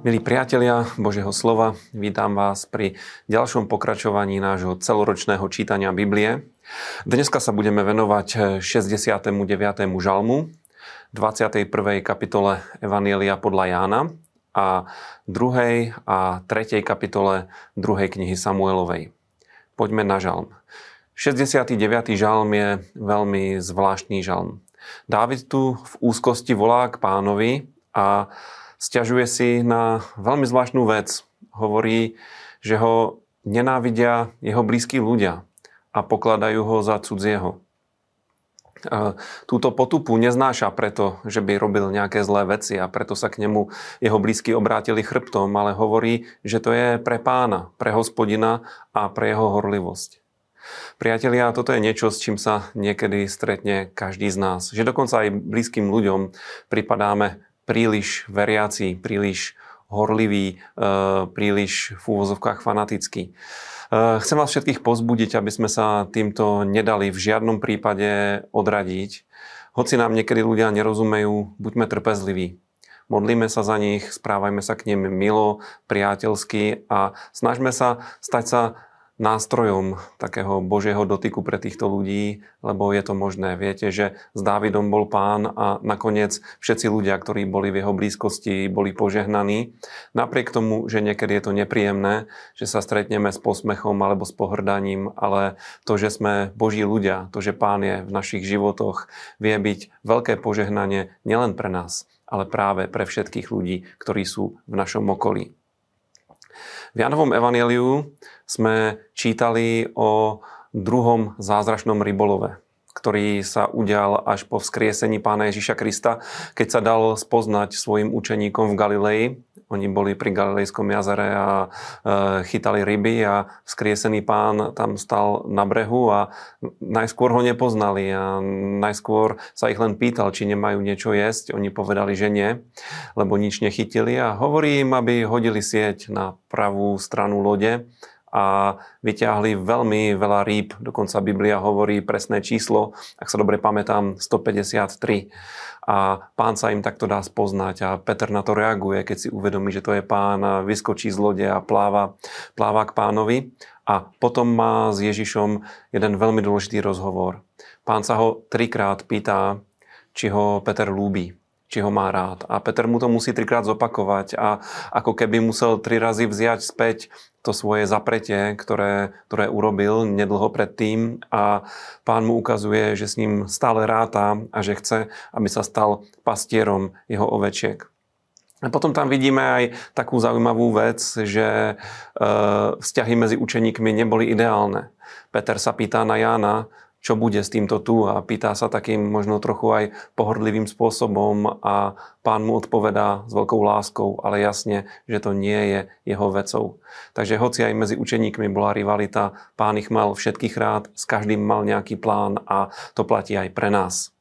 Milí priatelia Božieho slova, vítam vás pri ďalšom pokračovaní nášho celoročného čítania Biblie. Dneska sa budeme venovať 69. žalmu, 21. kapitole Evanielia podľa Jána a 2. a 3. kapitole 2. knihy Samuelovej. Poďme na žalm. 69. žalm je veľmi zvláštny žalm. Dávid tu v úzkosti volá k pánovi a stiažuje si na veľmi zvláštnu vec. Hovorí, že ho nenávidia jeho blízki ľudia a pokladajú ho za cudzieho. Túto potupu neznáša preto, že by robil nejaké zlé veci a preto sa k nemu jeho blízky obrátili chrbtom, ale hovorí, že to je pre pána, pre hospodina a pre jeho horlivosť. Priatelia, toto je niečo, s čím sa niekedy stretne každý z nás. Že dokonca aj blízkym ľuďom pripadáme príliš veriaci, príliš horlivý, e, príliš v úvozovkách fanatický. E, chcem vás všetkých pozbudiť, aby sme sa týmto nedali v žiadnom prípade odradiť. Hoci nám niekedy ľudia nerozumejú, buďme trpezliví. Modlíme sa za nich, správajme sa k nim milo, priateľsky a snažme sa stať sa nástrojom takého Božieho dotyku pre týchto ľudí, lebo je to možné. Viete, že s Dávidom bol pán a nakoniec všetci ľudia, ktorí boli v jeho blízkosti, boli požehnaní. Napriek tomu, že niekedy je to nepríjemné, že sa stretneme s posmechom alebo s pohrdaním, ale to, že sme Boží ľudia, to, že pán je v našich životoch, vie byť veľké požehnanie nielen pre nás, ale práve pre všetkých ľudí, ktorí sú v našom okolí. V Janovom evaneliu sme čítali o druhom zázračnom rybolove, ktorý sa udial až po vzkriesení pána Ježiša Krista, keď sa dal spoznať svojim učeníkom v Galilei oni boli pri Galilejskom jazere a e, chytali ryby a vzkriesený pán tam stal na brehu a najskôr ho nepoznali a najskôr sa ich len pýtal, či nemajú niečo jesť. Oni povedali, že nie, lebo nič nechytili a hovorí im, aby hodili sieť na pravú stranu lode a vyťahli veľmi veľa rýb. Dokonca Biblia hovorí presné číslo, ak sa dobre pamätám, 153. A pán sa im takto dá spoznať a Peter na to reaguje, keď si uvedomí, že to je pán vyskočí z lode a pláva, pláva k pánovi. A potom má s Ježišom jeden veľmi dôležitý rozhovor. Pán sa ho trikrát pýta, či ho Peter lúbi či ho má rád. A Peter mu to musí trikrát zopakovať a ako keby musel tri razy vziať späť to svoje zapretie, ktoré, ktoré urobil nedlho predtým a pán mu ukazuje, že s ním stále ráta a že chce, aby sa stal pastierom jeho ovečiek. A potom tam vidíme aj takú zaujímavú vec, že e, vzťahy medzi učeníkmi neboli ideálne. Peter sa pýta na Jána, čo bude s týmto tu a pýta sa takým možno trochu aj pohrdlivým spôsobom a pán mu odpovedá s veľkou láskou, ale jasne, že to nie je jeho vecou. Takže hoci aj medzi učeníkmi bola rivalita, pán ich mal všetkých rád, s každým mal nejaký plán a to platí aj pre nás.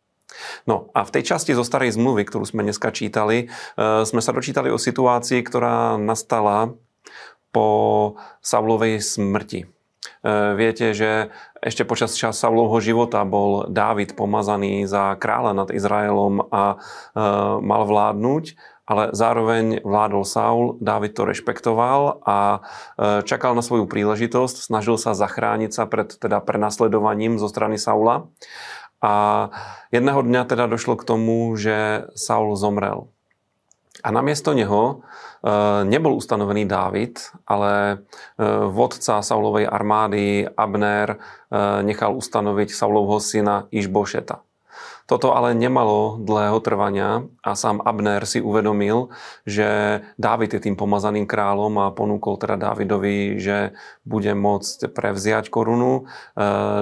No a v tej časti zo starej zmluvy, ktorú sme dneska čítali, e, sme sa dočítali o situácii, ktorá nastala po Saulovej smrti. E, viete, že ešte počas čas Saulovho života bol Dávid pomazaný za kráľa nad Izraelom a e, mal vládnuť, ale zároveň vládol Saul, Dávid to rešpektoval a e, čakal na svoju príležitosť, snažil sa zachrániť sa pred teda prenasledovaním zo strany Saula. A jedného dňa teda došlo k tomu, že Saul zomrel. A namiesto neho e, nebol ustanovený Dávid, ale e, vodca Saulovej armády Abner e, nechal ustanoviť Saulovho syna Išbošeta. Toto ale nemalo dlhého trvania a sám Abner si uvedomil, že Dávid je tým pomazaným kráľom a ponúkol teda Dávidovi, že bude môcť prevziať korunu.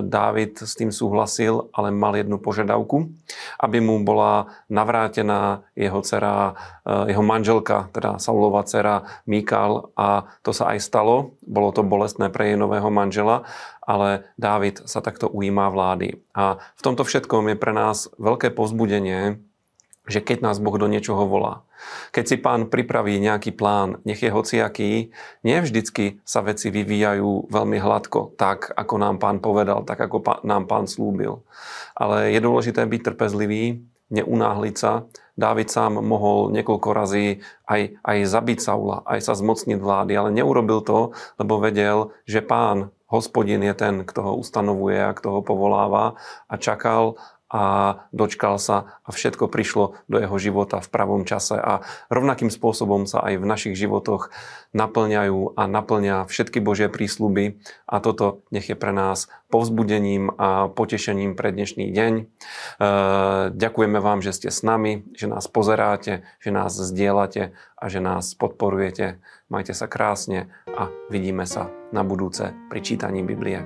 Dávid s tým súhlasil, ale mal jednu požiadavku, aby mu bola navrátená jeho dcera, e, jeho manželka, teda Saulova dcera Míkal a to sa aj stalo. Bolo to bolestné pre jej nového manžela ale Dávid sa takto ujíma vlády. A v tomto všetkom je pre nás veľké povzbudenie, že keď nás Boh do niečoho volá, keď si pán pripraví nejaký plán, nech je hociaký, nie vždycky sa veci vyvíjajú veľmi hladko, tak ako nám pán povedal, tak ako nám pán slúbil. Ale je dôležité byť trpezlivý, neunáhliť sa. Dávid sám mohol niekoľko razy aj, aj zabiť Saula, aj sa zmocniť vlády, ale neurobil to, lebo vedel, že pán, hospodin je ten, kto ho ustanovuje a kto ho povoláva a čakal a dočkal sa a všetko prišlo do jeho života v pravom čase a rovnakým spôsobom sa aj v našich životoch naplňajú a naplňa všetky Božie prísľuby a toto nech je pre nás povzbudením a potešením pre dnešný deň. E, ďakujeme vám, že ste s nami, že nás pozeráte, že nás zdieľate a že nás podporujete. Majte sa krásne a vidíme sa na budúce pri čítaní Biblie.